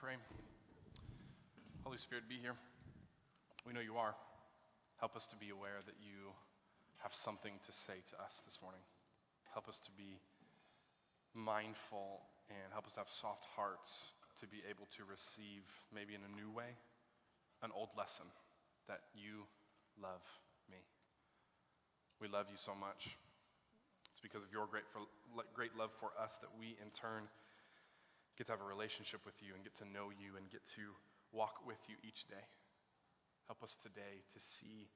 pray. Holy Spirit, be here. We know you are. Help us to be aware that you have something to say to us this morning. Help us to be mindful and help us to have soft hearts to be able to receive, maybe in a new way, an old lesson that you love me. We love you so much. It's because of your great, for, great love for us that we, in turn, get to have a relationship with you and get to know you and get to walk with you each day. Help us today to see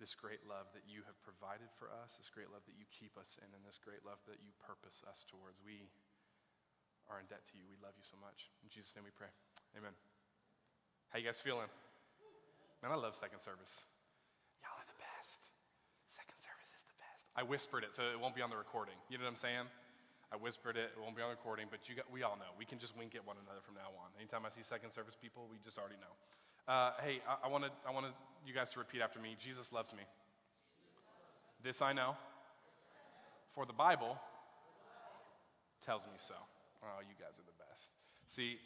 this great love that you have provided for us, this great love that you keep us in, and this great love that you purpose us towards. We are in debt to you. We love you so much. In Jesus' name we pray. Amen. How you guys feeling? Man, I love second service. Y'all are the best. Second service is the best. I whispered it, so it won't be on the recording. You know what I'm saying? I whispered it. It won't be on recording, but you got, we all know. We can just wink at one another from now on. Anytime I see second service people, we just already know. Uh, hey, I, I wanted I you guys to repeat after me. Jesus loves me. This I know. For the Bible tells me so. Oh, you guys are the best. See,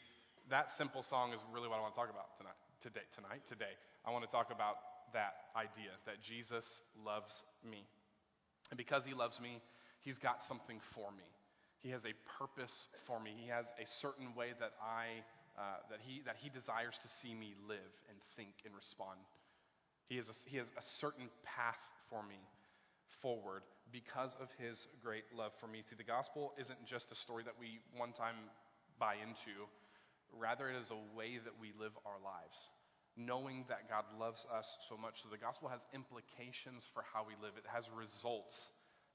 that simple song is really what I want to talk about tonight. Today, tonight, today. I want to talk about that idea that Jesus loves me. And because he loves me, he's got something for me. He has a purpose for me. He has a certain way that I uh, that he that he desires to see me live and think and respond. He has a, he has a certain path for me forward because of his great love for me. See, the gospel isn't just a story that we one time buy into, rather, it is a way that we live our lives, knowing that God loves us so much. So, the gospel has implications for how we live, it has results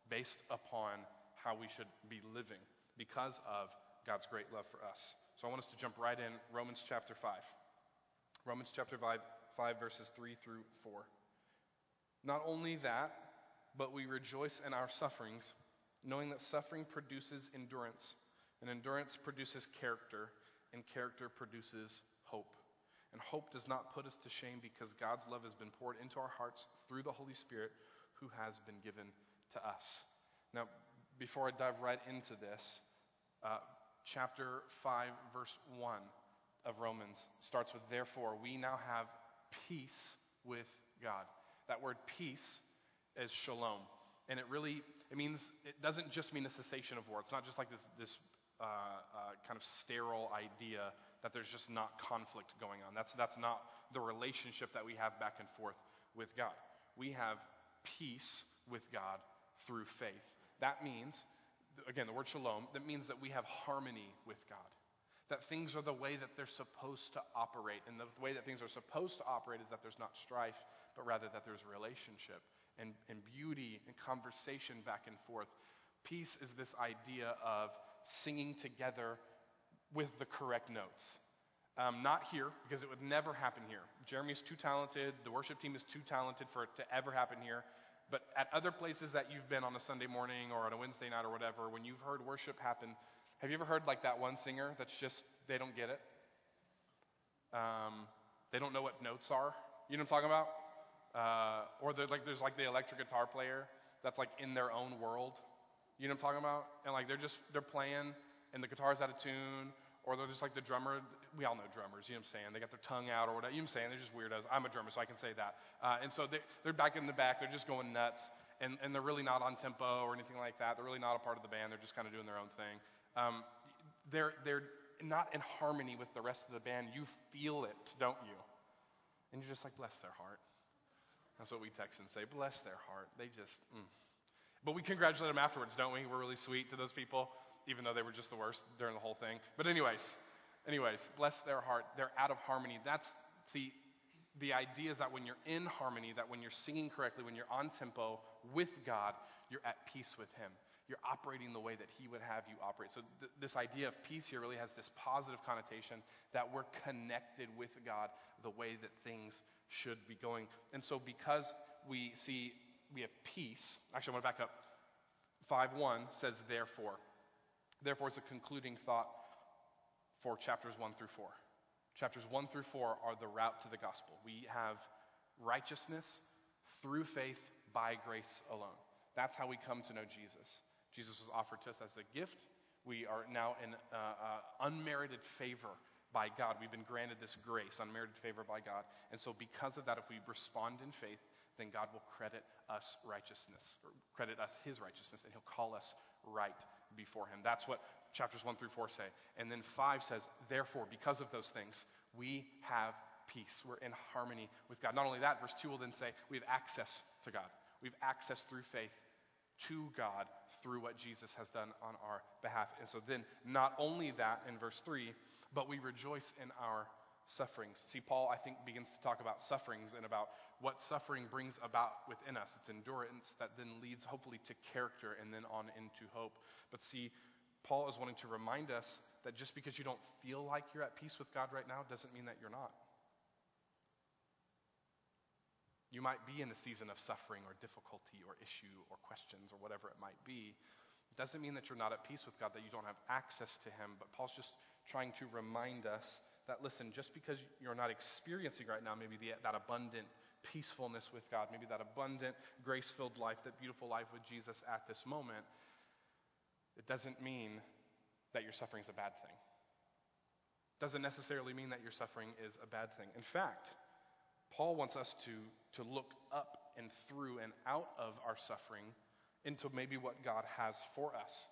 based upon how we should be living because of God's great love for us. So, I want us to jump right in Romans chapter 5. Romans chapter 5, 5 verses 3 through 4. Not only that, but we rejoice in our sufferings, knowing that suffering produces endurance, and endurance produces character, and character produces hope. And hope does not put us to shame because God's love has been poured into our hearts through the Holy Spirit who has been given to us. Now, before I dive right into this, uh, chapter 5, verse 1 of Romans starts with, Therefore, we now have peace with God. That word peace is shalom. And it really, it means, it doesn't just mean a cessation of war. It's not just like this, this uh, uh, kind of sterile idea that there's just not conflict going on. That's, that's not the relationship that we have back and forth with God. We have peace with God through faith. That means, again, the word shalom, that means that we have harmony with God. That things are the way that they're supposed to operate. And the way that things are supposed to operate is that there's not strife, but rather that there's relationship and, and beauty and conversation back and forth. Peace is this idea of singing together with the correct notes. Um, not here, because it would never happen here. Jeremy's too talented, the worship team is too talented for it to ever happen here. But at other places that you've been on a Sunday morning or on a Wednesday night or whatever, when you've heard worship happen, have you ever heard like that one singer that's just, they don't get it? Um, they don't know what notes are. You know what I'm talking about? Uh, or like there's like the electric guitar player that's like in their own world. You know what I'm talking about? And like they're just they're playing and the guitar's out of tune, or they're just like the drummer. We all know drummers. You know what I'm saying? They got their tongue out or whatever. You know what I'm saying? They're just weirdos. I'm a drummer, so I can say that. Uh, and so they, they're back in the back. They're just going nuts, and and they're really not on tempo or anything like that. They're really not a part of the band. They're just kind of doing their own thing. Um, they're they're not in harmony with the rest of the band. You feel it, don't you? And you're just like, bless their heart. That's what we text and say. Bless their heart. They just, mm. But we congratulate them afterwards, don't we? We're really sweet to those people, even though they were just the worst during the whole thing. But, anyways, anyways, bless their heart. They're out of harmony. That's, see, the idea is that when you're in harmony, that when you're singing correctly, when you're on tempo with God, you're at peace with Him you're operating the way that He would have you operate. So, th- this idea of peace here really has this positive connotation that we're connected with God the way that things should be going. And so, because we see we have peace, actually, I want to back up. 5 1 says, therefore. Therefore, it's a concluding thought for chapters 1 through 4. Chapters 1 through 4 are the route to the gospel. We have righteousness through faith by grace alone. That's how we come to know Jesus. Jesus was offered to us as a gift. We are now in uh, uh, unmerited favor by God. We've been granted this grace, unmerited favor by God. And so, because of that, if we respond in faith, then God will credit us righteousness, or credit us his righteousness, and he'll call us right before him. That's what chapters 1 through 4 say. And then 5 says, therefore, because of those things, we have peace. We're in harmony with God. Not only that, verse 2 will then say, we have access to God. We have access through faith to God through what Jesus has done on our behalf. And so then, not only that in verse 3, but we rejoice in our sufferings. See, Paul, I think, begins to talk about sufferings and about what suffering brings about within us. It's endurance that then leads, hopefully, to character and then on into hope. But see, Paul is wanting to remind us that just because you don't feel like you're at peace with God right now doesn't mean that you're not. You might be in a season of suffering or difficulty or issue or questions or whatever it might be. It doesn't mean that you're not at peace with God, that you don't have access to Him, but Paul's just trying to remind us that, listen, just because you're not experiencing right now maybe the, that abundant peacefulness with God, maybe that abundant, grace filled life, that beautiful life with Jesus at this moment, it doesn't mean that your suffering is a bad thing. It doesn't necessarily mean that your suffering is a bad thing. In fact, Paul wants us to, to look up and through and out of our suffering into maybe what God has for us.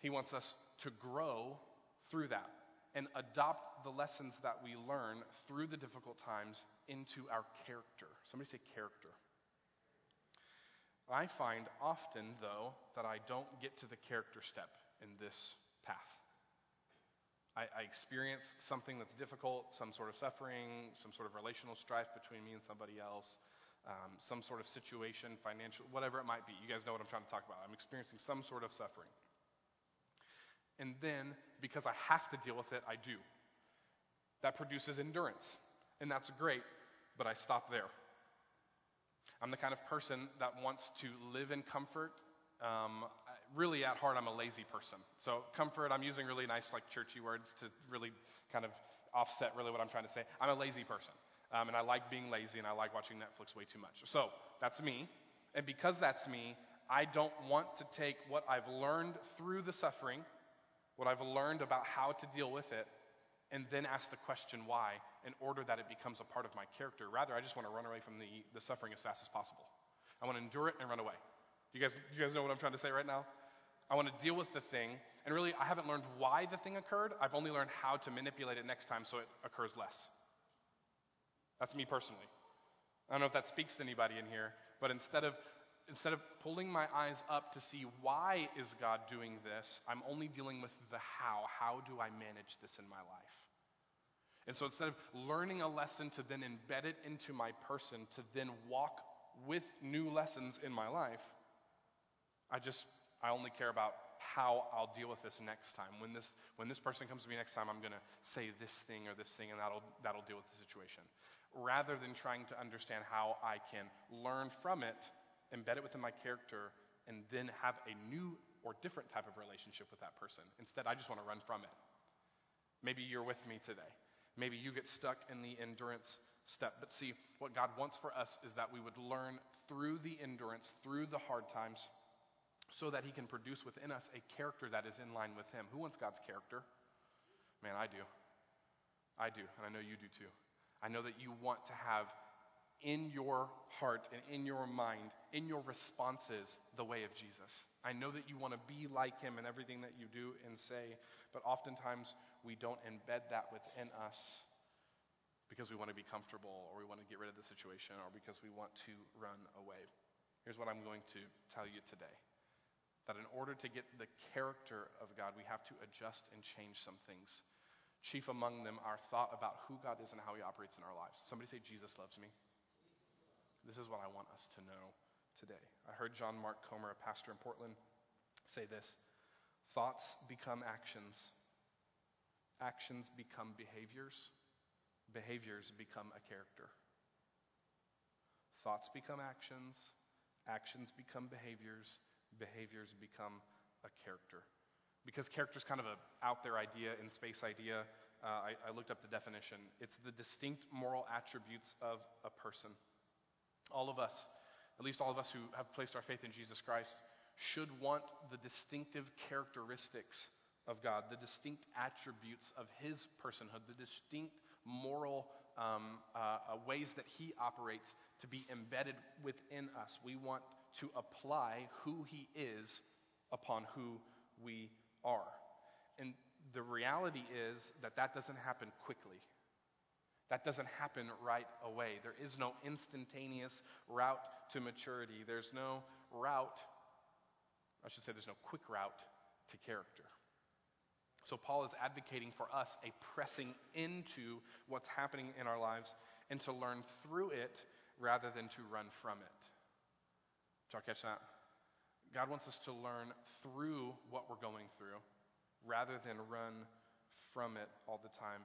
He wants us to grow through that and adopt the lessons that we learn through the difficult times into our character. Somebody say character. I find often, though, that I don't get to the character step in this path. I, I, experience something that's difficult, some sort of suffering, some sort of relational strife between me and somebody else, um, some sort of situation, financial, whatever it might be. You guys know what I'm trying to talk about. I'm experiencing some sort of suffering. And then, because I have to deal with it, I do. That produces endurance. And that's great, but I stop there. I'm the kind of person that wants to live in comfort um, really at heart, I'm a lazy person. So comfort, I'm using really nice, like churchy words to really kind of offset really what I'm trying to say. I'm a lazy person. Um, and I like being lazy and I like watching Netflix way too much. So that's me. And because that's me, I don't want to take what I've learned through the suffering, what I've learned about how to deal with it, and then ask the question why in order that it becomes a part of my character. Rather, I just want to run away from the, the suffering as fast as possible. I want to endure it and run away. You guys, you guys know what I'm trying to say right now? I want to deal with the thing. And really, I haven't learned why the thing occurred. I've only learned how to manipulate it next time so it occurs less. That's me personally. I don't know if that speaks to anybody in here, but instead of instead of pulling my eyes up to see why is God doing this, I'm only dealing with the how. How do I manage this in my life? And so instead of learning a lesson to then embed it into my person, to then walk with new lessons in my life, I just I only care about how I'll deal with this next time. When this, when this person comes to me next time, I'm going to say this thing or this thing, and that'll, that'll deal with the situation. Rather than trying to understand how I can learn from it, embed it within my character, and then have a new or different type of relationship with that person. Instead, I just want to run from it. Maybe you're with me today. Maybe you get stuck in the endurance step. But see, what God wants for us is that we would learn through the endurance, through the hard times, so that he can produce within us a character that is in line with him. Who wants God's character? Man, I do. I do, and I know you do too. I know that you want to have in your heart and in your mind, in your responses, the way of Jesus. I know that you want to be like him in everything that you do and say, but oftentimes we don't embed that within us because we want to be comfortable or we want to get rid of the situation or because we want to run away. Here's what I'm going to tell you today that in order to get the character of God, we have to adjust and change some things. Chief among them, our thought about who God is and how He operates in our lives. Somebody say, Jesus loves me. This is what I want us to know today. I heard John Mark Comer, a pastor in Portland, say this Thoughts become actions, actions become behaviors, behaviors become a character. Thoughts become actions, actions become behaviors, behaviors become a character. Because character is kind of an out there idea, in space idea. Uh, I, I looked up the definition. It's the distinct moral attributes of a person. All of us, at least all of us who have placed our faith in Jesus Christ, should want the distinctive characteristics of God, the distinct attributes of his personhood, the distinct moral um, uh, uh, ways that he operates to be embedded within us. We want to apply who he is upon who we are. And the reality is that that doesn't happen quickly. That doesn't happen right away. There is no instantaneous route to maturity. There's no route, I should say, there's no quick route to character. So, Paul is advocating for us a pressing into what's happening in our lives and to learn through it rather than to run from it. Did y'all catch that? God wants us to learn through what we're going through rather than run from it all the time.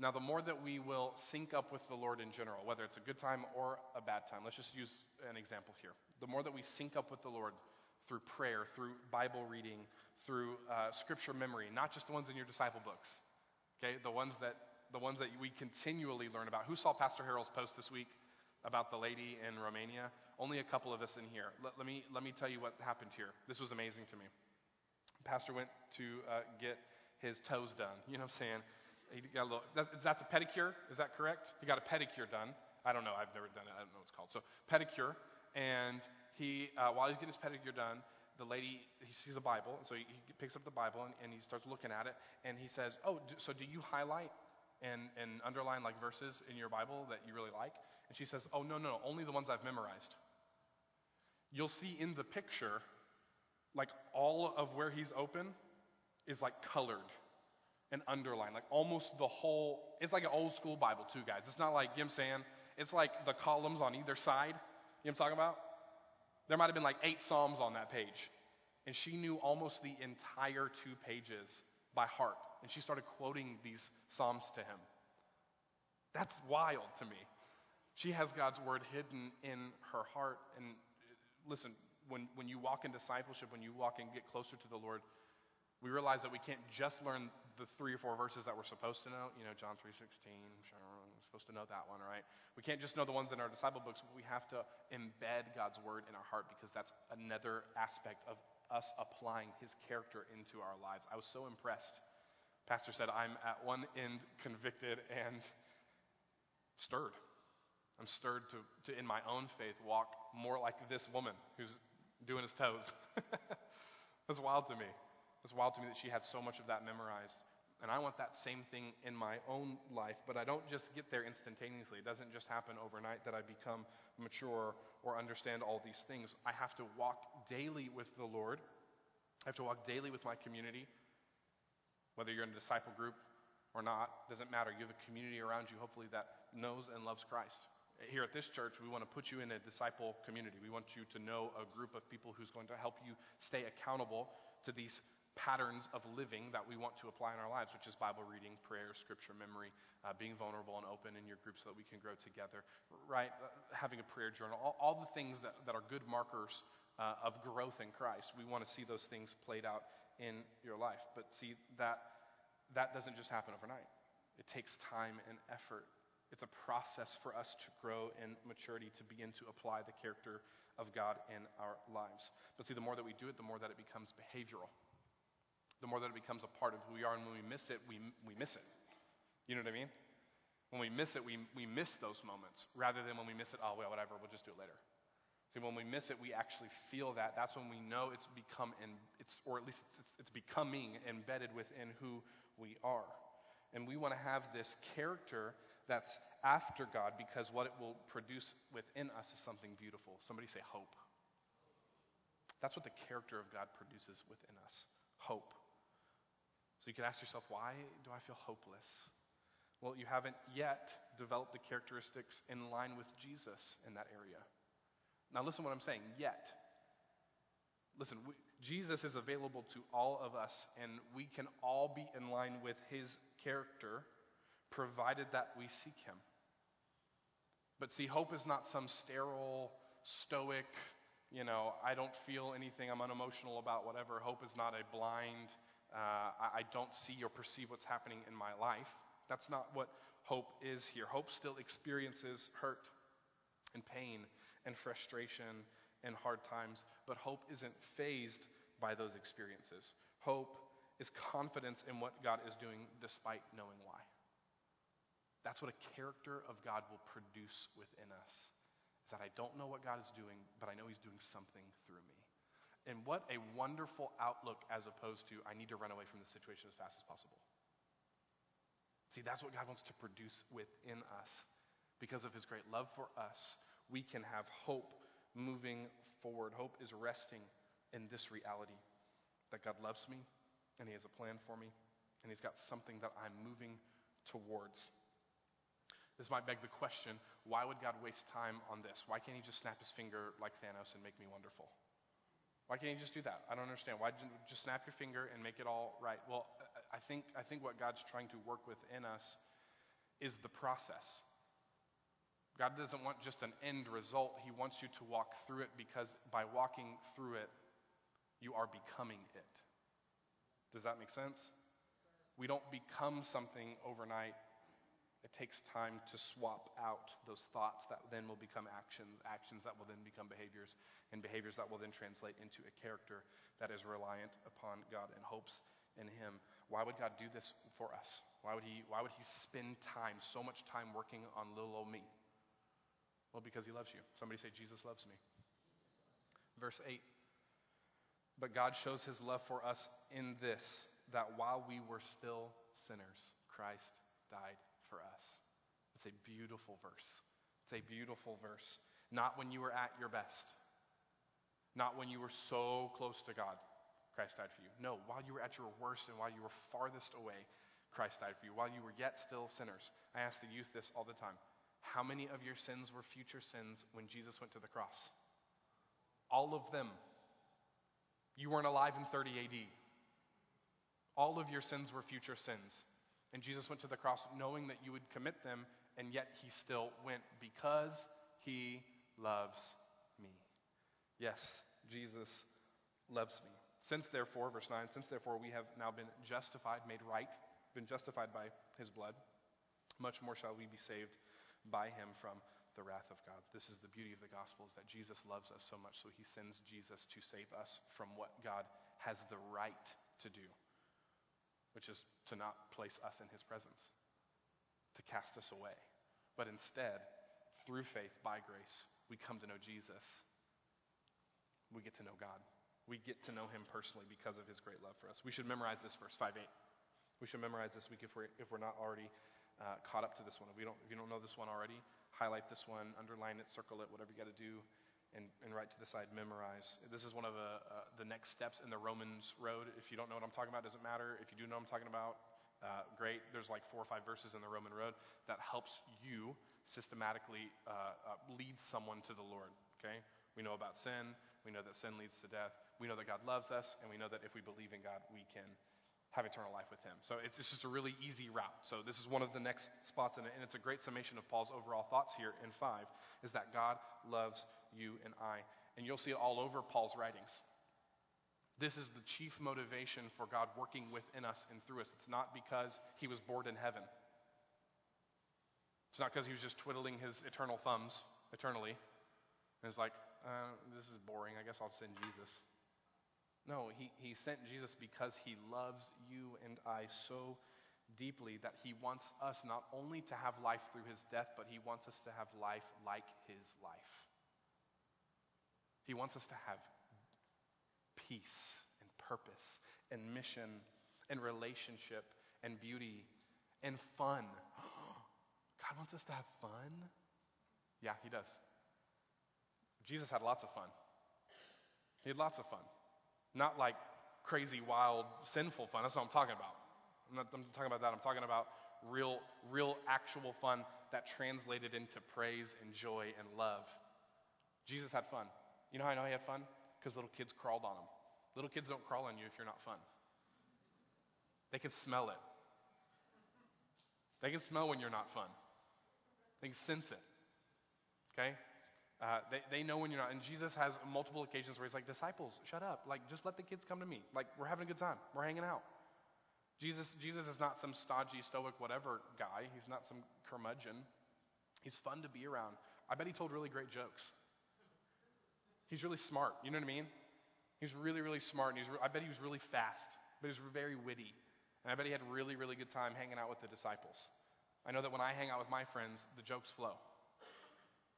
Now, the more that we will sync up with the Lord in general, whether it's a good time or a bad time, let's just use an example here. The more that we sync up with the Lord through prayer, through Bible reading, through uh, scripture memory, not just the ones in your disciple books, okay? The ones that the ones that we continually learn about. Who saw Pastor Harold's post this week about the lady in Romania? Only a couple of us in here. Let, let me let me tell you what happened here. This was amazing to me. Pastor went to uh, get his toes done. You know what I'm saying? He got a little, that's, that's a pedicure, is that correct? He got a pedicure done. I don't know, I've never done it, I don't know what it's called. So, pedicure, and he, uh, while he's getting his pedicure done, the lady, he sees a Bible, so he, he picks up the Bible and, and, he starts looking at it, and he says, Oh, do, so do you highlight and, and underline like verses in your Bible that you really like? And she says, Oh, no, no, only the ones I've memorized. You'll see in the picture, like all of where he's open is like colored and underline, like almost the whole. It's like an old school Bible, too, guys. It's not like, you know I'm saying? It's like the columns on either side. You know what I'm talking about? There might have been like eight Psalms on that page. And she knew almost the entire two pages by heart. And she started quoting these Psalms to him. That's wild to me. She has God's word hidden in her heart. And uh, listen, when, when you walk in discipleship, when you walk and get closer to the Lord, we realize that we can't just learn the three or four verses that we're supposed to know. You know, John 3.16, we're supposed to know that one, right? We can't just know the ones in our disciple books, but we have to embed God's word in our heart because that's another aspect of us applying his character into our lives. I was so impressed. Pastor said, I'm at one end convicted and stirred. I'm stirred to, to, in my own faith, walk more like this woman who's doing his toes. That's wild to me. It's wild to me that she had so much of that memorized. And I want that same thing in my own life, but I don't just get there instantaneously. It doesn't just happen overnight that I become mature or understand all these things. I have to walk daily with the Lord. I have to walk daily with my community. Whether you're in a disciple group or not, doesn't matter. You have a community around you, hopefully, that knows and loves Christ. Here at this church, we want to put you in a disciple community. We want you to know a group of people who's going to help you stay accountable to these patterns of living that we want to apply in our lives, which is Bible reading, prayer, scripture memory, uh, being vulnerable and open in your group so that we can grow together, right? Uh, having a prayer journal, all, all, the things that, that are good markers uh, of growth in Christ. We want to see those things played out in your life. But see, that, that doesn't just happen overnight, it takes time and effort. It's a process for us to grow in maturity, to begin to apply the character of God in our lives. But see, the more that we do it, the more that it becomes behavioral the more that it becomes a part of who we are. And when we miss it, we, we miss it. You know what I mean? When we miss it, we, we miss those moments rather than when we miss it, oh, well, whatever, we'll just do it later. See, when we miss it, we actually feel that. That's when we know it's become, and it's, or at least it's, it's, it's becoming embedded within who we are. And we want to have this character that's after God because what it will produce within us is something beautiful. Somebody say hope. That's what the character of God produces within us hope. You can ask yourself, why do I feel hopeless? Well, you haven't yet developed the characteristics in line with Jesus in that area. Now, listen what I'm saying, yet. Listen, we, Jesus is available to all of us, and we can all be in line with his character, provided that we seek him. But see, hope is not some sterile, stoic, you know, I don't feel anything, I'm unemotional about whatever. Hope is not a blind, uh, I, I don't see or perceive what's happening in my life. That's not what hope is here. Hope still experiences hurt and pain and frustration and hard times, but hope isn't phased by those experiences. Hope is confidence in what God is doing despite knowing why. That's what a character of God will produce within us. Is that I don't know what God is doing, but I know He's doing something through me. And what a wonderful outlook as opposed to I need to run away from the situation as fast as possible. See, that's what God wants to produce within us. Because of his great love for us, we can have hope moving forward. Hope is resting in this reality that God loves me and he has a plan for me and he's got something that I'm moving towards. This might beg the question why would God waste time on this? Why can't he just snap his finger like Thanos and make me wonderful? Why can't you just do that? I don't understand. Why didn't you just snap your finger and make it all right? Well, I think, I think what God's trying to work within us is the process. God doesn't want just an end result. He wants you to walk through it because by walking through it, you are becoming it. Does that make sense? We don't become something overnight. It takes time to swap out those thoughts that then will become actions, actions that will then become behaviors, and behaviors that will then translate into a character that is reliant upon God and hopes in Him. Why would God do this for us? Why would He, why would he spend time, so much time working on little old me? Well, because He loves you. Somebody say, Jesus loves me. Verse 8. But God shows His love for us in this, that while we were still sinners, Christ died for us. It's a beautiful verse. It's a beautiful verse. Not when you were at your best, not when you were so close to God, Christ died for you. No, while you were at your worst and while you were farthest away, Christ died for you. While you were yet still sinners. I ask the youth this all the time. How many of your sins were future sins when Jesus went to the cross? All of them. You weren't alive in 30 AD. All of your sins were future sins. And Jesus went to the cross knowing that you would commit them, and yet he still went because he loves me. Yes, Jesus loves me. Since therefore, verse 9, since therefore we have now been justified, made right, been justified by his blood, much more shall we be saved by him from the wrath of God. This is the beauty of the gospel is that Jesus loves us so much, so he sends Jesus to save us from what God has the right to do which is to not place us in his presence, to cast us away. But instead, through faith, by grace, we come to know Jesus. We get to know God. We get to know him personally because of his great love for us. We should memorize this verse, 5 8. We should memorize this week if we're, if we're not already uh, caught up to this one. If, we don't, if you don't know this one already, highlight this one, underline it, circle it, whatever you got to do and, and write to the side, memorize. This is one of the, uh, the next steps in the Romans road. If you don't know what I'm talking about, doesn't matter. If you do know what I'm talking about, uh, great. There's like four or five verses in the Roman road that helps you systematically uh, uh, lead someone to the Lord. Okay? We know about sin. We know that sin leads to death. We know that God loves us, and we know that if we believe in God, we can have eternal life with him. So it's, it's, just a really easy route. So this is one of the next spots in it, and it's a great summation of Paul's overall thoughts here in 5, is that God loves you and I. And you'll see it all over Paul's writings. This is the chief motivation for God working within us and through us. It's not because he was bored in heaven. It's not because he was just twiddling his eternal thumbs eternally. And it's like, uh, this is boring. I guess I'll send Jesus. No, he, he sent Jesus because he loves you and I so deeply that he wants us not only to have life through his death, but he wants us to have life like his life. He wants us to have peace and purpose and mission and relationship and beauty and fun. God wants us to have fun? Yeah, he does. Jesus had lots of fun. He had lots of fun. Not like crazy, wild, sinful fun. That's what I'm talking about. I'm not I'm talking about that. I'm talking about real, real, actual fun that translated into praise and joy and love. Jesus had fun. You know how I know he had fun? Because little kids crawled on him. Little kids don't crawl on you if you're not fun. They can smell it. They can smell when you're not fun. They can sense it. Okay? Uh, they, they know when you're not. And Jesus has multiple occasions where he's like, disciples, shut up. Like, just let the kids come to me. Like, we're having a good time. We're hanging out. Jesus, Jesus is not some stodgy, stoic, whatever guy. He's not some curmudgeon. He's fun to be around. I bet he told really great jokes. He's really smart. You know what I mean? He's really, really smart. And he's re- I bet he was really fast. but he was very witty. And I bet he had really, really good time hanging out with the disciples. I know that when I hang out with my friends, the jokes flow.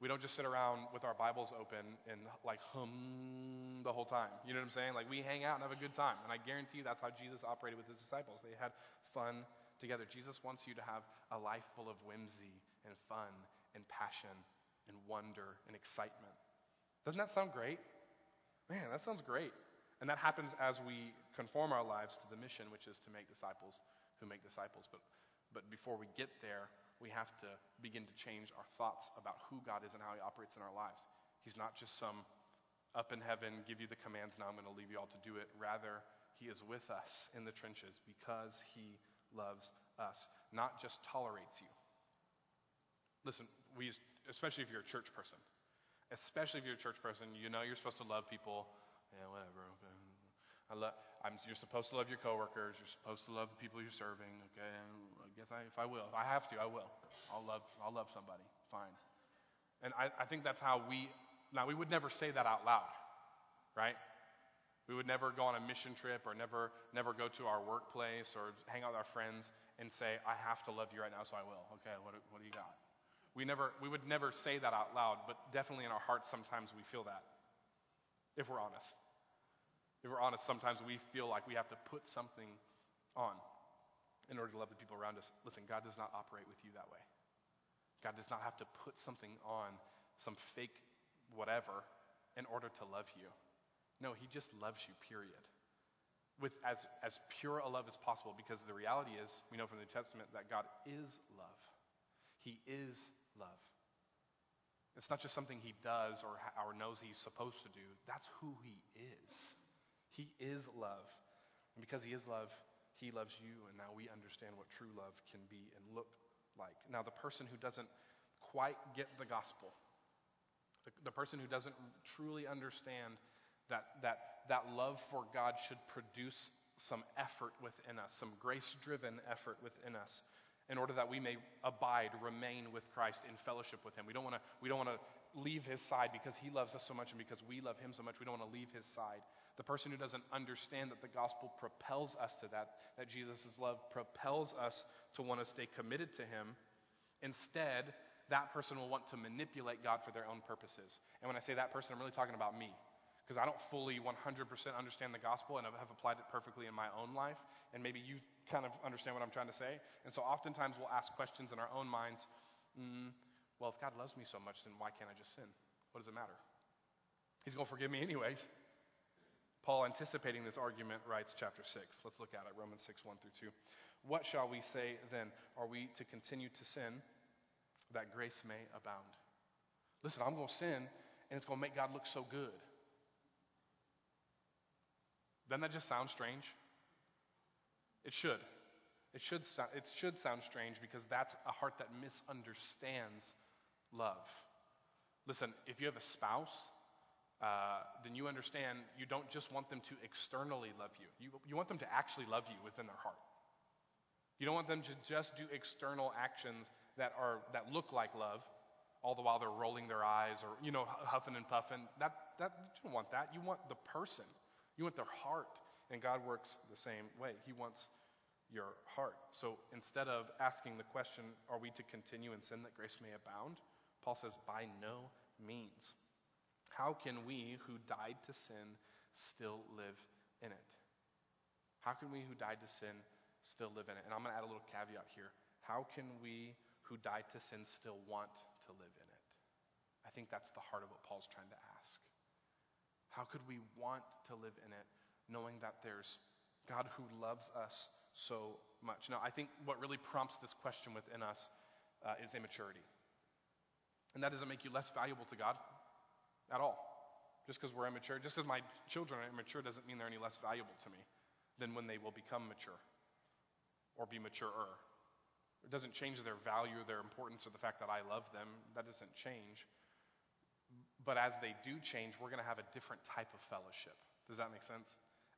We don't just sit around with our Bibles open and like hum the whole time. You know what I'm saying? Like we hang out and have a good time. And I guarantee you that's how Jesus operated with his disciples. They had fun together. Jesus wants you to have a life full of whimsy and fun and passion and wonder and excitement. Doesn't that sound great? Man, that sounds great. And that happens as we conform our lives to the mission, which is to make disciples who make disciples. But, but before we get there, we have to begin to change our thoughts about who God is and how He operates in our lives. He's not just some up in heaven, give you the commands, now I'm going to leave you all to do it. Rather, He is with us in the trenches because He loves us, not just tolerates you. Listen, we, especially if you're a church person, especially if you're a church person, you know you're supposed to love people. Yeah, whatever. Okay. I love, I'm, you're supposed to love your coworkers. You're supposed to love the people you're serving. Okay, Guess I, if I will, if I have to, I will. I'll love, I'll love somebody. Fine. And I, I think that's how we. Now we would never say that out loud, right? We would never go on a mission trip or never, never go to our workplace or hang out with our friends and say, "I have to love you right now, so I will." Okay, what, what do you got? We never, we would never say that out loud, but definitely in our hearts, sometimes we feel that. If we're honest. If we're honest, sometimes we feel like we have to put something on in order to love the people around us. Listen, God does not operate with you that way. God does not have to put something on, some fake whatever, in order to love you. No, He just loves you, period. With as, as pure a love as possible, because the reality is, we know from the New Testament that God is love. He is love. It's not just something He does or, or knows He's supposed to do, that's who He is. He is love. And because He is love, He loves you, and now we understand what true love can be and look like. Now, the person who doesn't quite get the gospel, the, the person who doesn't truly understand that, that, that love for God should produce some effort within us, some grace driven effort within us, in order that we may abide, remain with Christ in fellowship with Him. We don't want to we don't want to leave His side because He loves us so much and because we love Him so much. We don't want to leave His side. The person who doesn't understand that the gospel propels us to that, that Jesus' love propels us to want to stay committed to Him, instead, that person will want to manipulate God for their own purposes. And when I say that person, I'm really talking about me. Because I don't fully 100% understand the gospel and have applied it perfectly in my own life. And maybe you kind of understand what I'm trying to say. And so oftentimes we'll ask questions in our own minds mm, well, if God loves me so much, then why can't I just sin? What does it matter? He's going to forgive me anyways. Paul, anticipating this argument, writes chapter 6. Let's look at it Romans 6, 1 through 2. What shall we say then? Are we to continue to sin that grace may abound? Listen, I'm going to sin and it's going to make God look so good. Doesn't that just sound strange? It should. It should, sound, it should sound strange because that's a heart that misunderstands love. Listen, if you have a spouse uh, then you understand you don't just want them to externally love you. you. You want them to actually love you within their heart. You don't want them to just do external actions that, are, that look like love, all the while they're rolling their eyes or, you know, huffing and puffing. That, that, you don't want that. You want the person. You want their heart. And God works the same way. He wants your heart. So instead of asking the question, are we to continue in sin that grace may abound? Paul says, by no means. How can we who died to sin still live in it? How can we who died to sin still live in it? And I'm going to add a little caveat here. How can we who died to sin still want to live in it? I think that's the heart of what Paul's trying to ask. How could we want to live in it knowing that there's God who loves us so much? Now, I think what really prompts this question within us uh, is immaturity. And that doesn't make you less valuable to God at all. Just because we're immature, just because my children are immature doesn't mean they're any less valuable to me than when they will become mature or be maturer. It doesn't change their value, their importance, or the fact that I love them. That doesn't change. But as they do change, we're going to have a different type of fellowship. Does that make sense?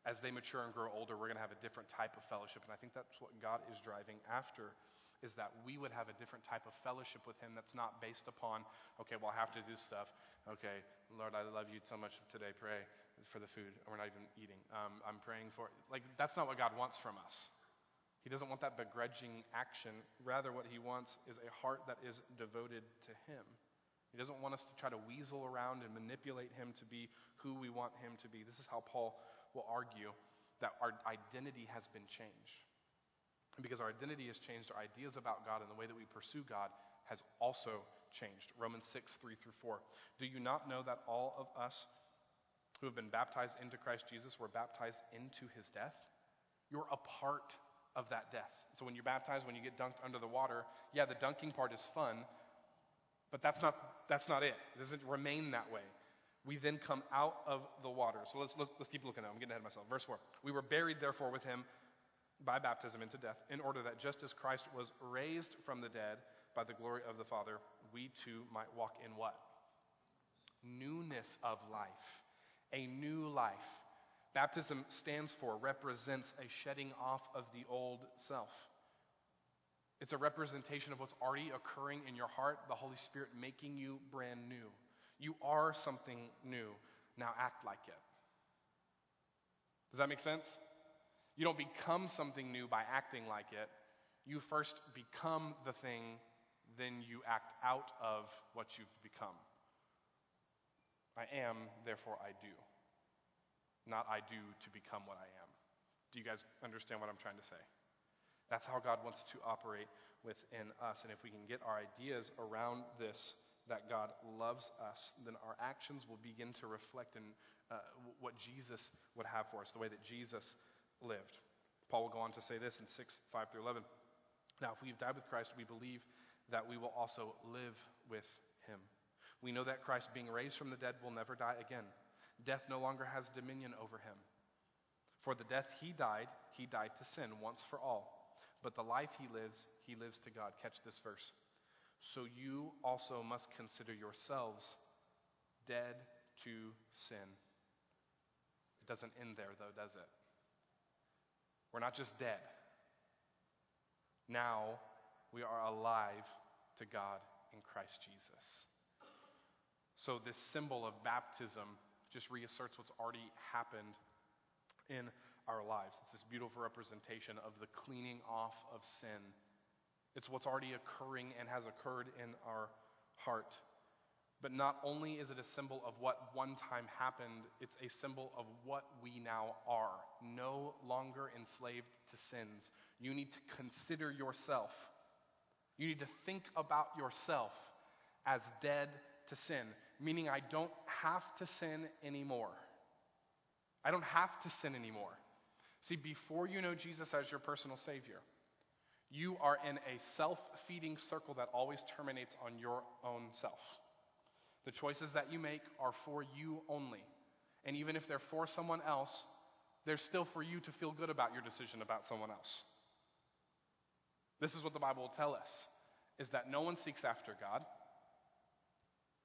As they mature and grow older, we're going to have a different type of fellowship. And I think that's what God is driving after is that we would have a different type of fellowship with Him that's not based upon, okay, well, I have to do stuff. Okay, Lord, I love you so much today. Pray. for the food, we're not even eating. Um, I'm praying for, like, that's not what God wants from us. He doesn't want that begrudging action. Rather, what he wants is a heart that is devoted to him. He doesn't want us to try to weasel around and manipulate him to be who we want him to be. This is how Paul will argue that our identity has been changed. And because our identity has changed, our ideas about God and the way that we pursue God has also changed. Romans 6, 3 through 4. Do you not know that all of us who have been baptized into Christ Jesus were baptized into his death? You're a part of that death. So when you're baptized, when you get dunked under the water, yeah, the dunking part is fun, but that's not, that's not it. It doesn't remain that way. We then come out of the water. So let's, let's, let's keep looking at. I'm getting ahead of myself. Verse 4. We were buried, therefore, with him by baptism into death, in order that just as Christ was raised from the dead by the glory of the Father, we too might walk in what? Newness of life. A new life. Baptism stands for, represents a shedding off of the old self. It's a representation of what's already occurring in your heart, the Holy Spirit making you brand new. You are something new. Now act like it. Does that make sense? You don't become something new by acting like it. You first become the thing, then you act out of what you've become. I am, therefore I do. Not I do to become what I am. Do you guys understand what I'm trying to say? That's how God wants to operate within us. And if we can get our ideas around this, that God loves us, then our actions will begin to reflect in uh, what Jesus would have for us, the way that Jesus lived. Paul will go on to say this in 6, 5 through 11. Now, if we've died with Christ, we believe that we will also live with him. We know that Christ, being raised from the dead, will never die again. Death no longer has dominion over him. For the death he died, he died to sin once for all but the life he lives, he lives to God. Catch this verse. So you also must consider yourselves dead to sin. It doesn't end there, though, does it? We're not just dead. Now we are alive to God in Christ Jesus. So, this symbol of baptism just reasserts what's already happened in our lives. It's this beautiful representation of the cleaning off of sin. It's what's already occurring and has occurred in our heart. But not only is it a symbol of what one time happened, it's a symbol of what we now are. No longer enslaved to sins. You need to consider yourself. You need to think about yourself as dead to sin, meaning I don't have to sin anymore. I don't have to sin anymore. See, before you know Jesus as your personal Savior, you are in a self feeding circle that always terminates on your own self. The choices that you make are for you only. And even if they're for someone else, they're still for you to feel good about your decision about someone else. This is what the Bible will tell us is that no one seeks after God.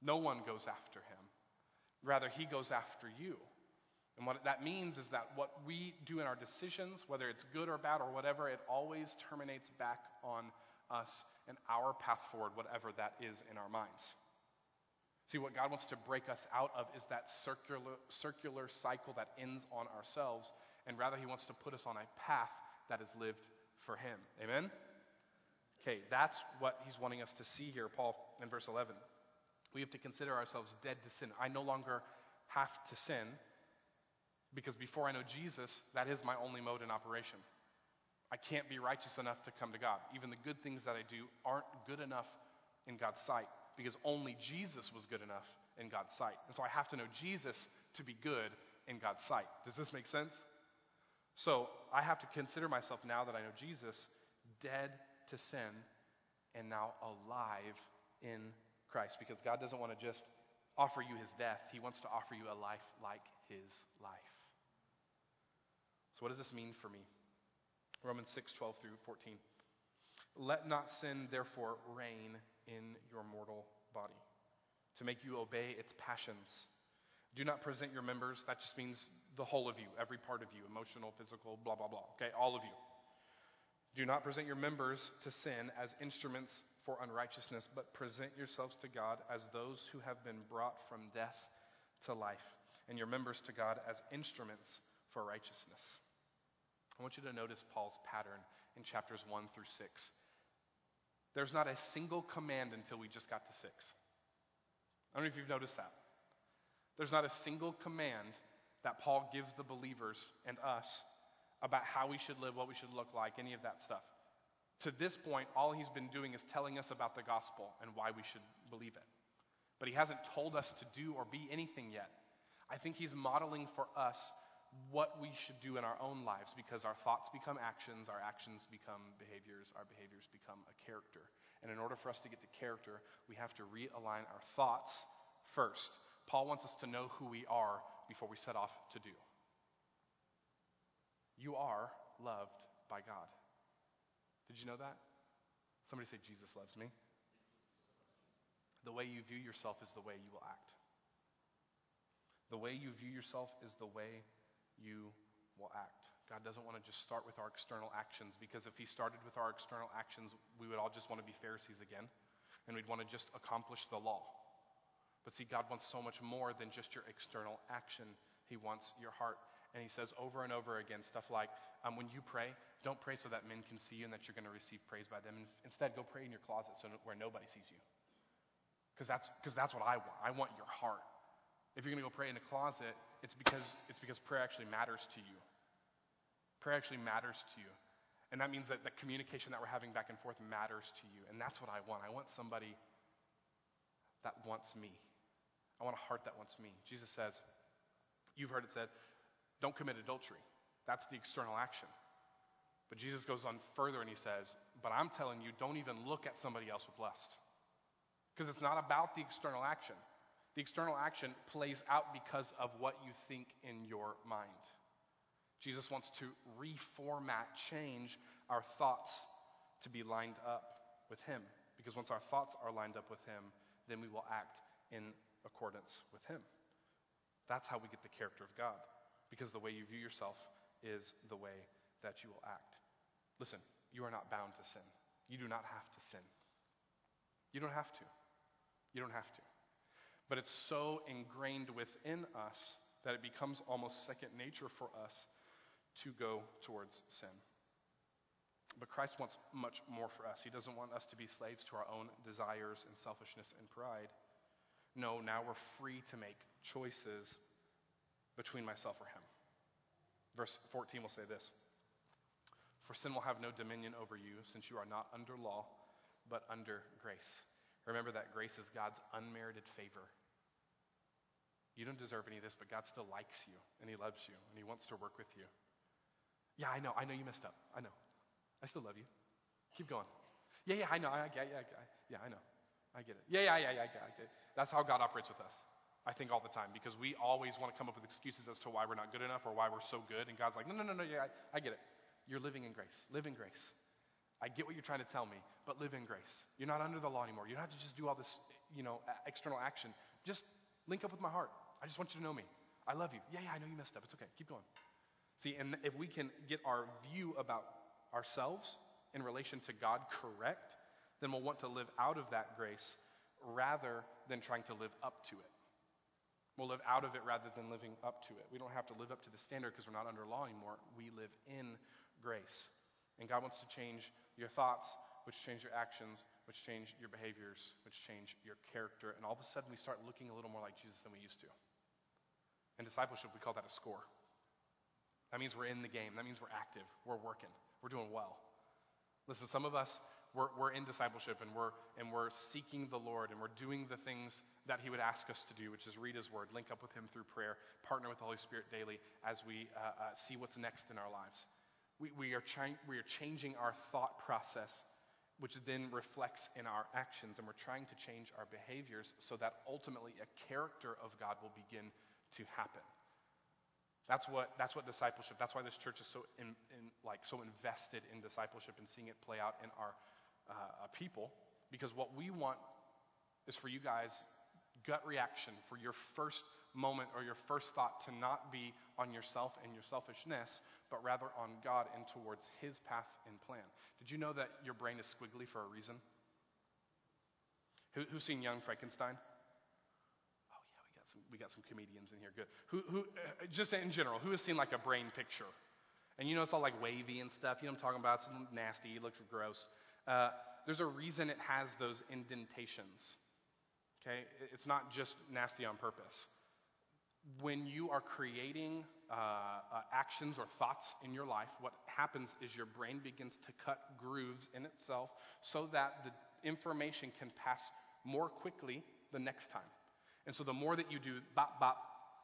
No one goes after him. Rather, he goes after you. And what that means is that what we do in our decisions, whether it's good or bad or whatever, it always terminates back on us and our path forward, whatever that is in our minds. See, what God wants to break us out of is that circular, circular cycle that ends on ourselves, and rather, He wants to put us on a path that is lived for Him. Amen? Okay, that's what He's wanting us to see here, Paul, in verse 11. We have to consider ourselves dead to sin. I no longer have to sin because before I know Jesus, that is my only mode in operation. I can't be righteous enough to come to God. Even the good things that I do aren't good enough in God's sight because only Jesus was good enough in God's sight. And so I have to know Jesus to be good in God's sight. Does this make sense? So I have to consider myself now that I know Jesus dead to sin and now alive in Christ because God doesn't want to just offer you his death, he wants to offer you a life like his life. So, what does this mean for me? Romans 6 12 through 14. Let not sin, therefore, reign in your mortal body, to make you obey its passions. Do not present your members, that just means the whole of you, every part of you, emotional, physical, blah, blah, blah. Okay, all of you. Do not present your members to sin as instruments for unrighteousness, but present yourselves to God as those who have been brought from death to life and your members to God as instruments for righteousness. I want you to notice Paul's pattern in chapters 1 through 6. There's not a single command until we just got to 6. I don't know if you've noticed that. There's not a single command that Paul gives the believers and us about how we should live, what we should look like, any of that stuff. To this point, all he's been doing is telling us about the gospel and why we should believe it. But he hasn't told us to do or be anything yet. I think he's modeling for us what we should do in our own lives because our thoughts become actions, our actions become behaviors, our behaviors become a character. And in order for us to get to character, we have to realign our thoughts first. Paul wants us to know who we are before we set off to do. You are loved by God. Did you know that? Somebody say, Jesus loves me. The way you view yourself is the way you will act. The way you view yourself is the way you will act. God doesn't want to just start with our external actions because if He started with our external actions, we would all just want to be Pharisees again and we'd want to just accomplish the law. But see, God wants so much more than just your external action, He wants your heart. And He says over and over again stuff like, um, when you pray, don't pray so that men can see you and that you're going to receive praise by them. Instead, go pray in your closet so where nobody sees you. Because that's, cause that's what I want. I want your heart. If you're going to go pray in a closet, it's because, it's because prayer actually matters to you. Prayer actually matters to you. And that means that the communication that we're having back and forth matters to you. And that's what I want. I want somebody that wants me. I want a heart that wants me. Jesus says, You've heard it said, don't commit adultery. That's the external action. But Jesus goes on further and he says, But I'm telling you, don't even look at somebody else with lust. Because it's not about the external action. The external action plays out because of what you think in your mind. Jesus wants to reformat, change our thoughts to be lined up with Him. Because once our thoughts are lined up with Him, then we will act in accordance with Him. That's how we get the character of God, because the way you view yourself is the way that you will act. Listen, you are not bound to sin. You do not have to sin. You don't have to. You don't have to. But it's so ingrained within us that it becomes almost second nature for us to go towards sin. But Christ wants much more for us. He doesn't want us to be slaves to our own desires and selfishness and pride. No, now we're free to make choices between myself or him. Verse 14 will say this For sin will have no dominion over you, since you are not under law, but under grace. Remember that grace is God's unmerited favor. You don't deserve any of this, but God still likes you, and He loves you, and He wants to work with you. Yeah, I know. I know you messed up. I know. I still love you. Keep going. Yeah, yeah, I know. I, yeah, yeah, yeah, I know. I get it. Yeah, yeah, yeah, yeah, I get it. That's how God operates with us. I think all the time because we always want to come up with excuses as to why we're not good enough or why we're so good. And God's like, no, no, no, no, yeah, I, I get it. You're living in grace. Live in grace. I get what you're trying to tell me, but live in grace. You're not under the law anymore. You don't have to just do all this, you know, external action. Just link up with my heart. I just want you to know me. I love you. Yeah, yeah, I know you messed up. It's okay. Keep going. See, and if we can get our view about ourselves in relation to God correct, then we'll want to live out of that grace rather than trying to live up to it. We'll live out of it rather than living up to it. We don't have to live up to the standard because we're not under law anymore. We live in grace. And God wants to change your thoughts, which change your actions, which change your behaviors, which change your character. And all of a sudden, we start looking a little more like Jesus than we used to. In discipleship, we call that a score. That means we're in the game. That means we're active. We're working. We're doing well. Listen, some of us, we're, we're in discipleship and we're, and we're seeking the Lord and we're doing the things that He would ask us to do, which is read His Word, link up with Him through prayer, partner with the Holy Spirit daily as we uh, uh, see what's next in our lives. We, we, are chi- we are changing our thought process, which then reflects in our actions, and we're trying to change our behaviors so that ultimately a character of God will begin to happen. That's what, that's what discipleship, that's why this church is so, in, in, like, so invested in discipleship and seeing it play out in our uh, people. Because what we want is for you guys, gut reaction, for your first moment or your first thought to not be on yourself and your selfishness, but rather on God and towards His path and plan. Did you know that your brain is squiggly for a reason? Who, who's seen Young Frankenstein? Oh, yeah, we got some, we got some comedians in here. Good. Who, who, uh, just in general, who has seen like a brain picture? And you know, it's all like wavy and stuff. You know I'm talking about? It's nasty. It looks gross. Uh, there's a reason it has those indentations. Okay? It's not just nasty on purpose. When you are creating uh, uh, actions or thoughts in your life, what happens is your brain begins to cut grooves in itself so that the information can pass more quickly the next time. And so the more that you do bop, bop,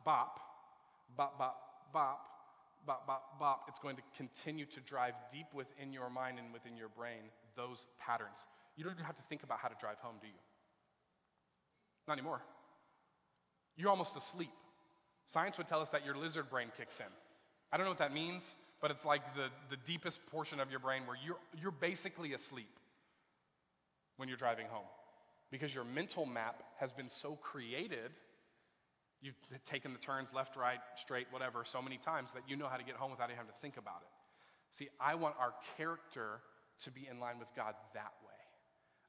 bop, bop, bop, bop, bop, bop, bop, it's going to continue to drive deep within your mind and within your brain those patterns. You don't even have to think about how to drive home, do you? Not anymore. You're almost asleep. Science would tell us that your lizard brain kicks in. I don't know what that means, but it's like the, the deepest portion of your brain where you're, you're basically asleep when you're driving home. Because your mental map has been so created, you've taken the turns left, right, straight, whatever, so many times that you know how to get home without even having to think about it. See, I want our character to be in line with God that way.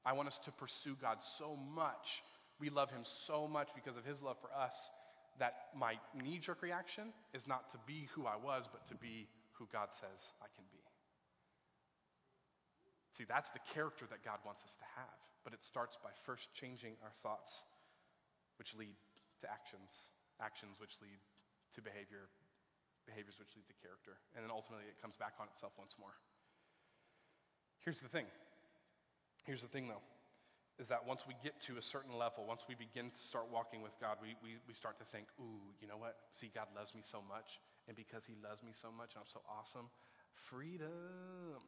I want us to pursue God so much. We love Him so much because of His love for us that my knee jerk reaction is not to be who I was, but to be who God says I can be. See, that's the character that God wants us to have. But it starts by first changing our thoughts, which lead to actions, actions which lead to behavior, behaviors which lead to character. And then ultimately it comes back on itself once more. Here's the thing. Here's the thing, though, is that once we get to a certain level, once we begin to start walking with God, we, we, we start to think, ooh, you know what? See, God loves me so much. And because He loves me so much and I'm so awesome, freedom.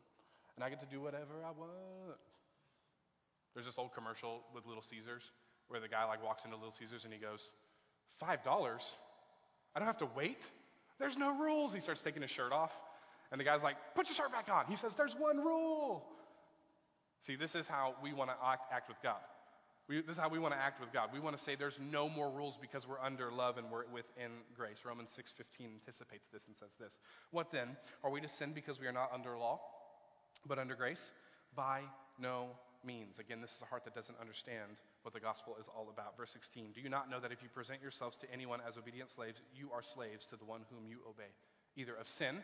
And I get to do whatever I want. There's this old commercial with Little Caesars where the guy like walks into Little Caesars and he goes, Five dollars? I don't have to wait? There's no rules. He starts taking his shirt off. And the guy's like, Put your shirt back on. He says, There's one rule. See, this is how we want to act, with God. We, this is how we want to act with God. We want to say there's no more rules because we're under love and we're within grace. Romans 6:15 anticipates this and says this. What then? Are we to sin because we are not under law, but under grace? By no means. Again, this is a heart that doesn't understand what the gospel is all about. Verse 16. Do you not know that if you present yourselves to anyone as obedient slaves, you are slaves to the one whom you obey, either of sin,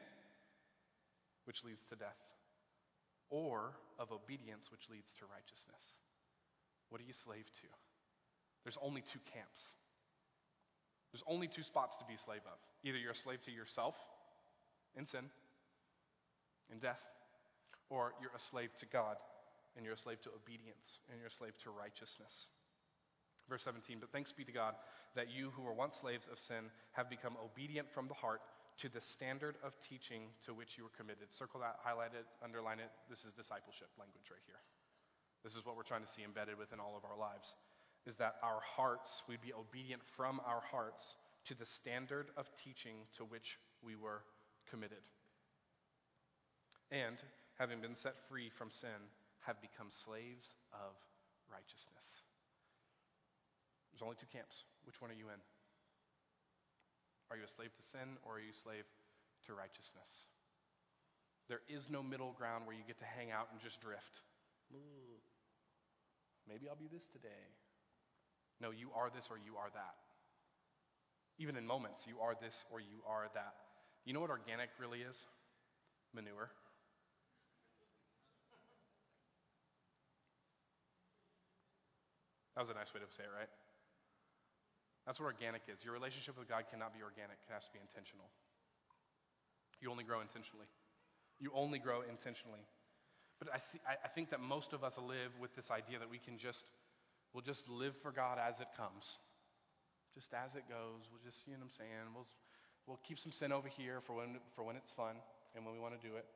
which leads to death, or of obedience, which leads to righteousness? What are you slave to? There's only two camps. There's only two spots to be slave of. Either you're a slave to yourself in sin, in death, or you're a slave to God and you're a slave to obedience and you're a slave to righteousness. Verse 17, but thanks be to God that you who were once slaves of sin have become obedient from the heart to the standard of teaching to which you were committed. Circle that, highlight it, underline it. This is discipleship language right here. This is what we're trying to see embedded within all of our lives is that our hearts, we'd be obedient from our hearts to the standard of teaching to which we were committed. And having been set free from sin, have become slaves of righteousness. There's only two camps. Which one are you in? Are you a slave to sin or are you a slave to righteousness? There is no middle ground where you get to hang out and just drift. Maybe I'll be this today. No, you are this or you are that. Even in moments, you are this or you are that. You know what organic really is? Manure. That was a nice way to say it, right? That's what organic is. Your relationship with God cannot be organic, it has to be intentional. You only grow intentionally. You only grow intentionally. But I, see, I, I think that most of us live with this idea that we can just, we'll just live for God as it comes. Just as it goes. We'll just, you know what I'm saying? We'll, we'll keep some sin over here for when, for when it's fun and when we want to do it.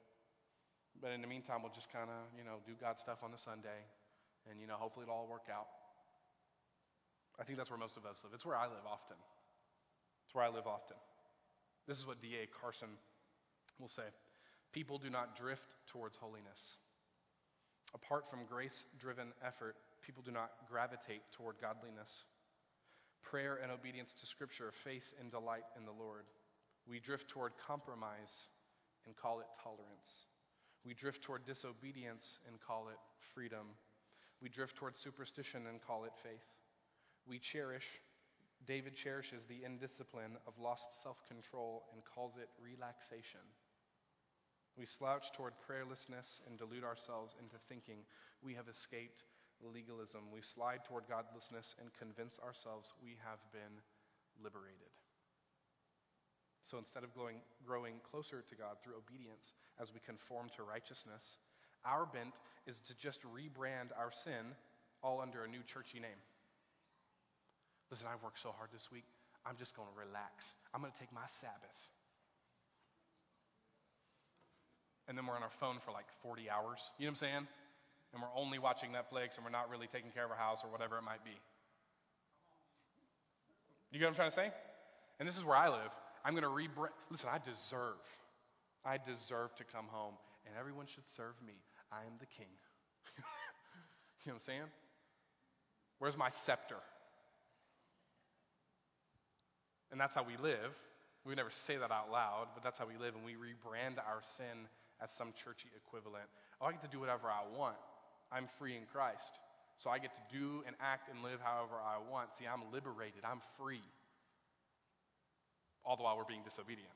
But in the meantime, we'll just kind of, you know, do God stuff on the Sunday. And, you know, hopefully it'll all work out. I think that's where most of us live. It's where I live often. It's where I live often. This is what D.A. Carson will say People do not drift towards holiness. Apart from grace driven effort, people do not gravitate toward godliness. Prayer and obedience to Scripture, faith and delight in the Lord. We drift toward compromise and call it tolerance. We drift toward disobedience and call it freedom. We drift toward superstition and call it faith. We cherish David cherishes the indiscipline of lost self control and calls it relaxation. We slouch toward prayerlessness and delude ourselves into thinking we have escaped legalism. We slide toward godlessness and convince ourselves we have been liberated. So instead of growing, growing closer to God through obedience as we conform to righteousness, our bent is to just rebrand our sin all under a new churchy name. Listen, I've worked so hard this week. I'm just going to relax. I'm going to take my Sabbath. And then we're on our phone for like 40 hours. You know what I'm saying? And we're only watching Netflix and we're not really taking care of our house or whatever it might be. You get what I'm trying to say? And this is where I live. I'm going to rebrand. Listen, I deserve. I deserve to come home and everyone should serve me. I am the king. you know what I'm saying? Where's my scepter? And that's how we live. We never say that out loud, but that's how we live, and we rebrand our sin as some churchy equivalent. Oh, I get to do whatever I want. I'm free in Christ. So I get to do and act and live however I want. See, I'm liberated. I'm free. All the while we're being disobedient.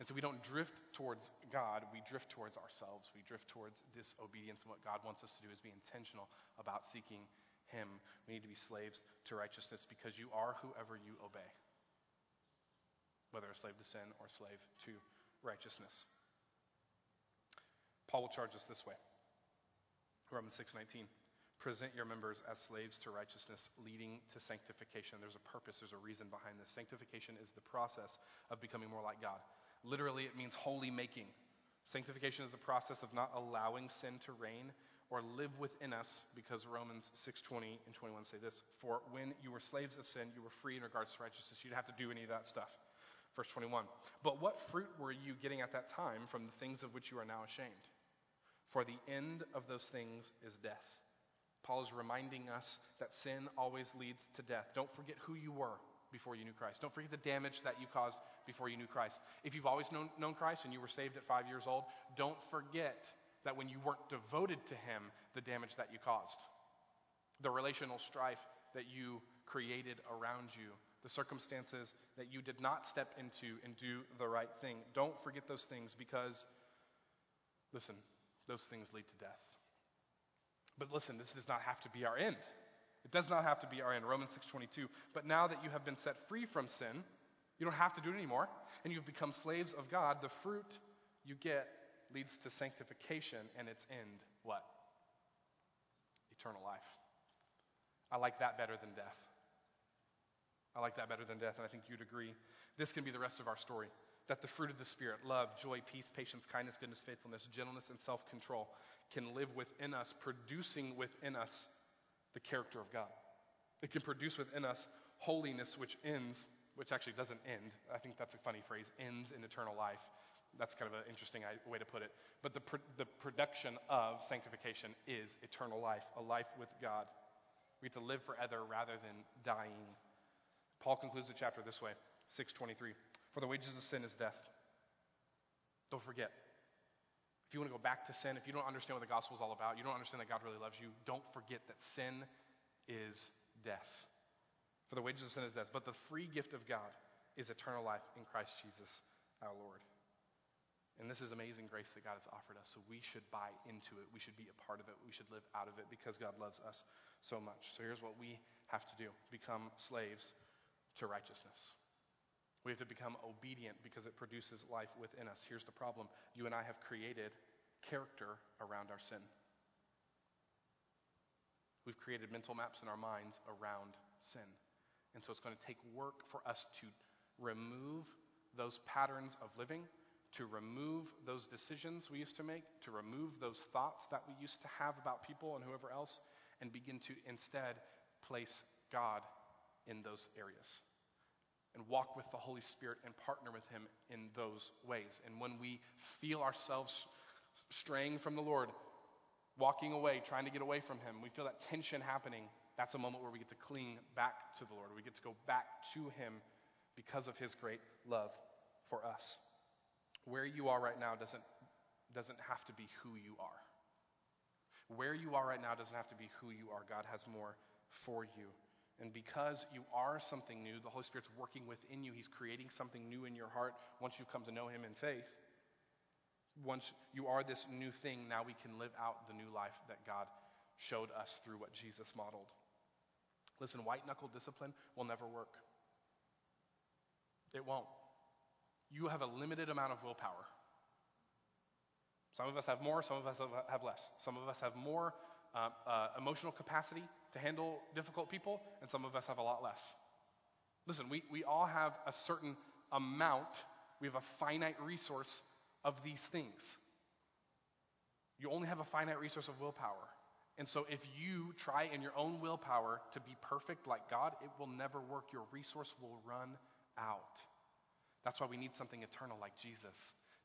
And so we don't drift towards God, we drift towards ourselves. We drift towards disobedience. And what God wants us to do is be intentional about seeking Him. We need to be slaves to righteousness because you are whoever you obey, whether a slave to sin or slave to righteousness. Paul will charge us this way. Romans 6:19. Present your members as slaves to righteousness, leading to sanctification. There's a purpose, there's a reason behind this. Sanctification is the process of becoming more like God. Literally, it means holy making. Sanctification is the process of not allowing sin to reign or live within us because Romans 6:20 and 21 say this, for when you were slaves of sin, you were free in regards to righteousness. You didn't have to do any of that stuff. Verse 21. But what fruit were you getting at that time from the things of which you are now ashamed? For the end of those things is death. Paul is reminding us that sin always leads to death. Don't forget who you were before you knew Christ. Don't forget the damage that you caused before you knew Christ. If you've always known, known Christ and you were saved at five years old, don't forget that when you weren't devoted to Him, the damage that you caused, the relational strife that you created around you, the circumstances that you did not step into and do the right thing. Don't forget those things because, listen, those things lead to death. But listen, this does not have to be our end. It does not have to be our end. Romans 6:22. But now that you have been set free from sin, you don't have to do it anymore, and you've become slaves of God, the fruit you get leads to sanctification and its end what? Eternal life. I like that better than death. I like that better than death, and I think you'd agree. This can be the rest of our story that the fruit of the Spirit, love, joy, peace, patience, kindness, goodness, faithfulness, gentleness, and self control, can live within us, producing within us the character of God. It can produce within us holiness, which ends, which actually doesn't end. I think that's a funny phrase, ends in eternal life. That's kind of an interesting uh, way to put it. But the, the production of sanctification is eternal life, a life with God. We have to live forever rather than dying. Paul concludes the chapter this way 623. For the wages of sin is death. Don't forget. If you want to go back to sin, if you don't understand what the gospel is all about, you don't understand that God really loves you, don't forget that sin is death. For the wages of sin is death, but the free gift of God is eternal life in Christ Jesus our Lord. And this is amazing grace that God has offered us. So we should buy into it. We should be a part of it. We should live out of it because God loves us so much. So here's what we have to do become slaves to righteousness. We have to become obedient because it produces life within us. Here's the problem you and I have created character around our sin. We've created mental maps in our minds around sin. And so it's going to take work for us to remove those patterns of living, to remove those decisions we used to make, to remove those thoughts that we used to have about people and whoever else, and begin to instead place God in those areas and walk with the Holy Spirit and partner with Him in those ways. And when we feel ourselves straying from the Lord, walking away, trying to get away from Him, we feel that tension happening, that's a moment where we get to cling back to the Lord. We get to go back to Him because of His great love for us. Where you are right now doesn't, doesn't have to be who you are. Where you are right now doesn't have to be who you are. God has more for you. And because you are something new, the Holy Spirit's working within you. He's creating something new in your heart once you come to know Him in faith. Once you are this new thing, now we can live out the new life that God showed us through what Jesus modeled. Listen, white knuckle discipline will never work. It won't. You have a limited amount of willpower. Some of us have more, some of us have less. Some of us have more uh, uh, emotional capacity to handle difficult people, and some of us have a lot less. Listen, we, we all have a certain amount, we have a finite resource of these things. You only have a finite resource of willpower. And so, if you try in your own willpower to be perfect like God, it will never work. Your resource will run out. That's why we need something eternal like Jesus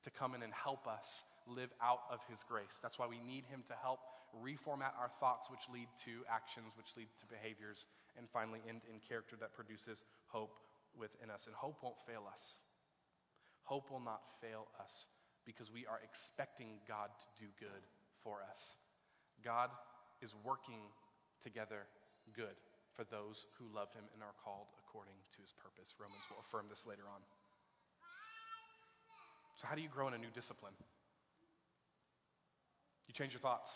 to come in and help us live out of his grace. That's why we need him to help reformat our thoughts, which lead to actions, which lead to behaviors, and finally end in character that produces hope within us. And hope won't fail us. Hope will not fail us because we are expecting God to do good for us. God is working together good for those who love him and are called according to his purpose. Romans will affirm this later on. So, how do you grow in a new discipline? You change your thoughts.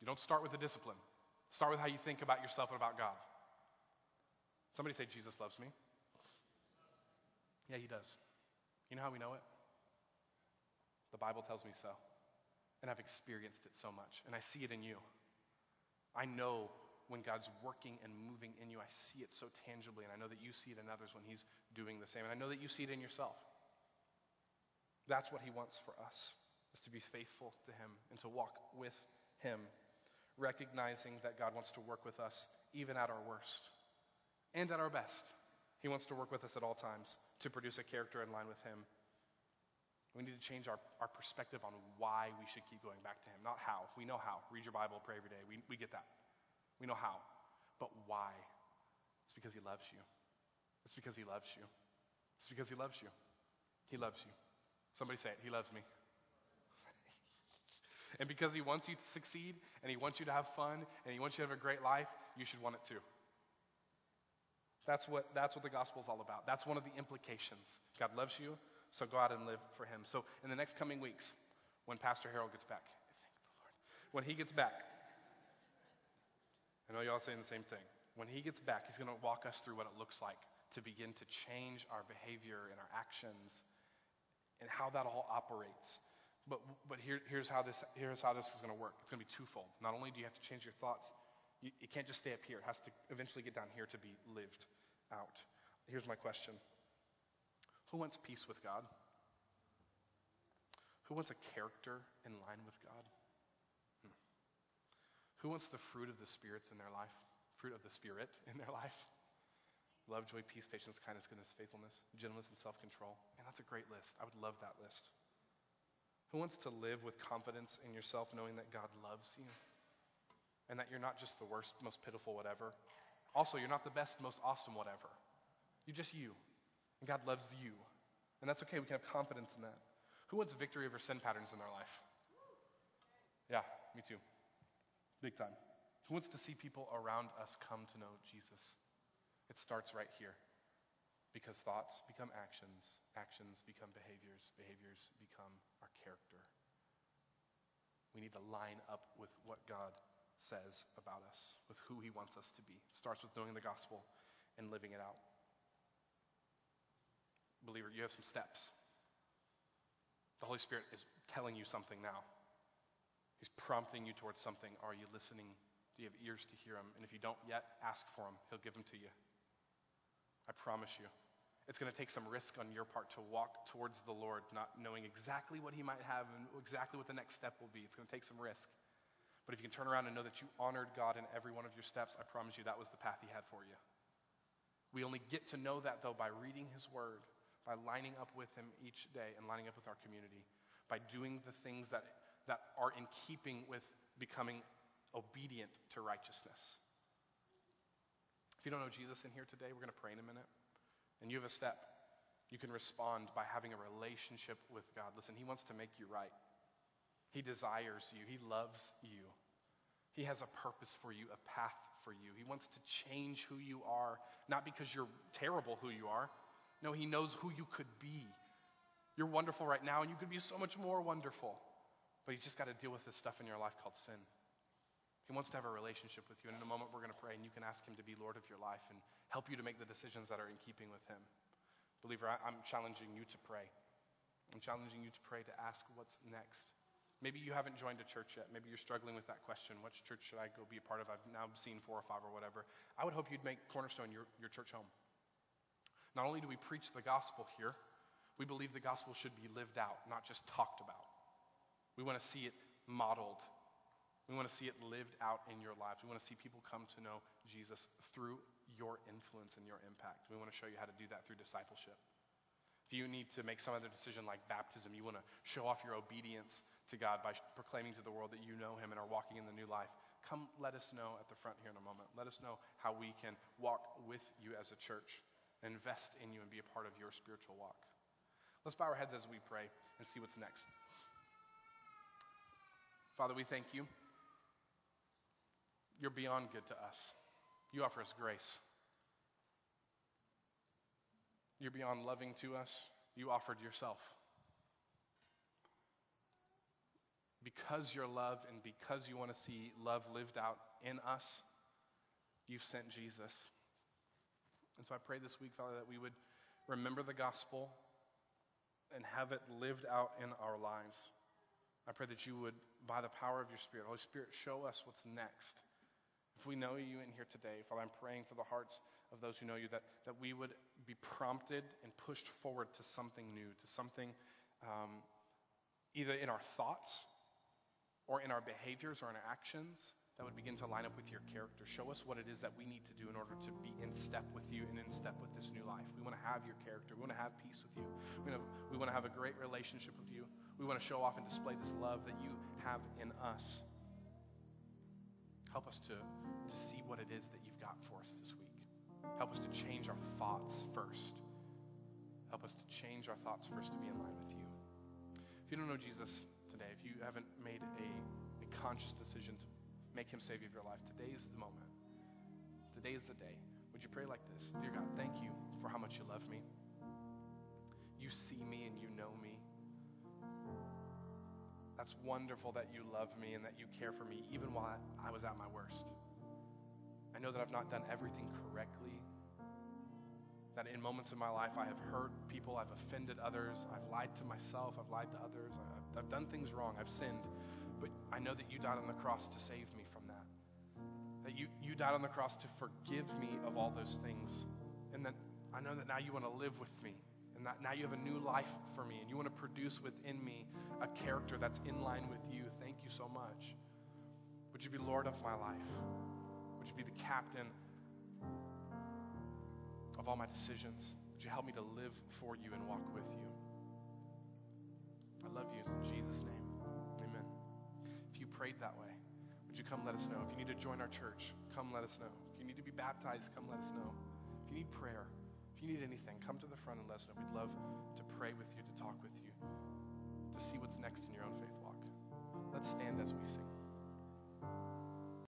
You don't start with the discipline. Start with how you think about yourself and about God. Somebody say, Jesus loves me. Yeah, he does. You know how we know it? The Bible tells me so. And I've experienced it so much. And I see it in you. I know when God's working and moving in you, I see it so tangibly. And I know that you see it in others when He's doing the same. And I know that you see it in yourself. That's what He wants for us is to be faithful to Him and to walk with Him, recognizing that God wants to work with us even at our worst and at our best. He wants to work with us at all times to produce a character in line with Him. We need to change our, our perspective on why we should keep going back to Him, not how. We know how. Read your Bible, pray every day. We, we get that. We know how. But why? It's because He loves you. It's because He loves you. It's because He loves you. He loves you. Somebody say it. He loves me. And because He wants you to succeed, and He wants you to have fun, and He wants you to have a great life, you should want it too. That's what, that's what the gospel is all about. That's one of the implications. God loves you, so go out and live for Him. So, in the next coming weeks, when Pastor Harold gets back, when he gets back, I know y'all saying the same thing. When he gets back, he's going to walk us through what it looks like to begin to change our behavior and our actions and how that all operates. But, but here, here's, how this, here's how this is going to work it's going to be twofold. Not only do you have to change your thoughts, you, it can't just stay up here. It has to eventually get down here to be lived out. Here's my question Who wants peace with God? Who wants a character in line with God? Who wants the fruit of the spirits in their life? Fruit of the Spirit in their life? Love, joy, peace, patience, kindness, goodness, faithfulness, gentleness, and self control. And that's a great list. I would love that list. Who wants to live with confidence in yourself, knowing that God loves you? And that you're not just the worst, most pitiful, whatever. Also, you're not the best, most awesome, whatever. You're just you. And God loves you. And that's okay. We can have confidence in that. Who wants victory over sin patterns in their life? Yeah, me too. Big time. Who wants to see people around us come to know Jesus? It starts right here. Because thoughts become actions, actions become behaviors, behaviors become our character. We need to line up with what God says about us, with who He wants us to be. It starts with knowing the gospel and living it out. Believer, you have some steps. The Holy Spirit is telling you something now. He's prompting you towards something. Are you listening? Do you have ears to hear Him? And if you don't yet, ask for Him. He'll give them to you. I promise you. It's going to take some risk on your part to walk towards the Lord, not knowing exactly what He might have and exactly what the next step will be. It's going to take some risk. But if you can turn around and know that you honored God in every one of your steps, I promise you that was the path He had for you. We only get to know that, though, by reading His Word, by lining up with Him each day and lining up with our community, by doing the things that, that are in keeping with becoming obedient to righteousness. If you don't know Jesus in here today, we're going to pray in a minute and you have a step. You can respond by having a relationship with God. Listen, He wants to make you right. He desires you. He loves you. He has a purpose for you, a path for you. He wants to change who you are, not because you're terrible who you are. No, He knows who you could be. You're wonderful right now, and you could be so much more wonderful. But you just got to deal with this stuff in your life called sin. He wants to have a relationship with you. And in a moment, we're going to pray, and you can ask Him to be Lord of your life and help you to make the decisions that are in keeping with Him. Believer, I, am challenging you to pray. I'm challenging you to pray to ask what's next. Maybe you haven't joined a church yet. Maybe you're struggling with that question. Which church should I go be a part of? I've now seen four or five or whatever. I would hope you'd make Cornerstone your, your church home. Not only do we preach the gospel here, we believe the gospel should be lived out, not just talked about. We want to see it modeled. We want to see it lived out in your lives. We want to see people come to know Jesus through your influence and your impact. We want to show you how to do that through discipleship. If you need to make some other decision like baptism, you want to show off your obedience to God by proclaiming to the world that you know Him and are walking in the new life, come let us know at the front here in a moment. Let us know how we can walk with you as a church, invest in you, and be a part of your spiritual walk. Let's bow our heads as we pray and see what's next. Father, we thank you. You're beyond good to us. You offer us grace. You're beyond loving to us. You offered yourself. Because you're love and because you want to see love lived out in us, you've sent Jesus. And so I pray this week, Father, that we would remember the gospel and have it lived out in our lives. I pray that you would, by the power of your Spirit, Holy Spirit, show us what's next. If we know you in here today, Father, I'm praying for the hearts of those who know you that, that we would be prompted and pushed forward to something new, to something um, either in our thoughts or in our behaviors or in our actions that would begin to line up with your character. Show us what it is that we need to do in order to be in step with you and in step with this new life. We want to have your character. We want to have peace with you. We want to, we want to have a great relationship with you. We want to show off and display this love that you have in us. Help us to, to see what it is that you've got for us this week. Help us to change our thoughts first. Help us to change our thoughts first to be in line with you. If you don't know Jesus today, if you haven't made a, a conscious decision to make him Savior of your life. Today is the moment. Today is the day. Would you pray like this? Dear God, thank you for how much you love me. You see me and you know me. That's wonderful that you love me and that you care for me even while I was at my worst. I know that I've not done everything correctly. That in moments in my life I have hurt people, I've offended others, I've lied to myself, I've lied to others, I've, I've done things wrong, I've sinned. But I know that you died on the cross to save me that. You, you died on the cross to forgive me of all those things. And that I know that now you want to live with me. And that now you have a new life for me. And you want to produce within me a character that's in line with you. Thank you so much. Would you be Lord of my life? Would you be the captain of all my decisions? Would you help me to live for you and walk with you? I love you in Jesus' name Amen. If you prayed that way, come let us know. If you need to join our church, come let us know. If you need to be baptized, come let us know. If you need prayer, if you need anything, come to the front and let us know. We'd love to pray with you, to talk with you, to see what's next in your own faith walk. Let's stand as we sing.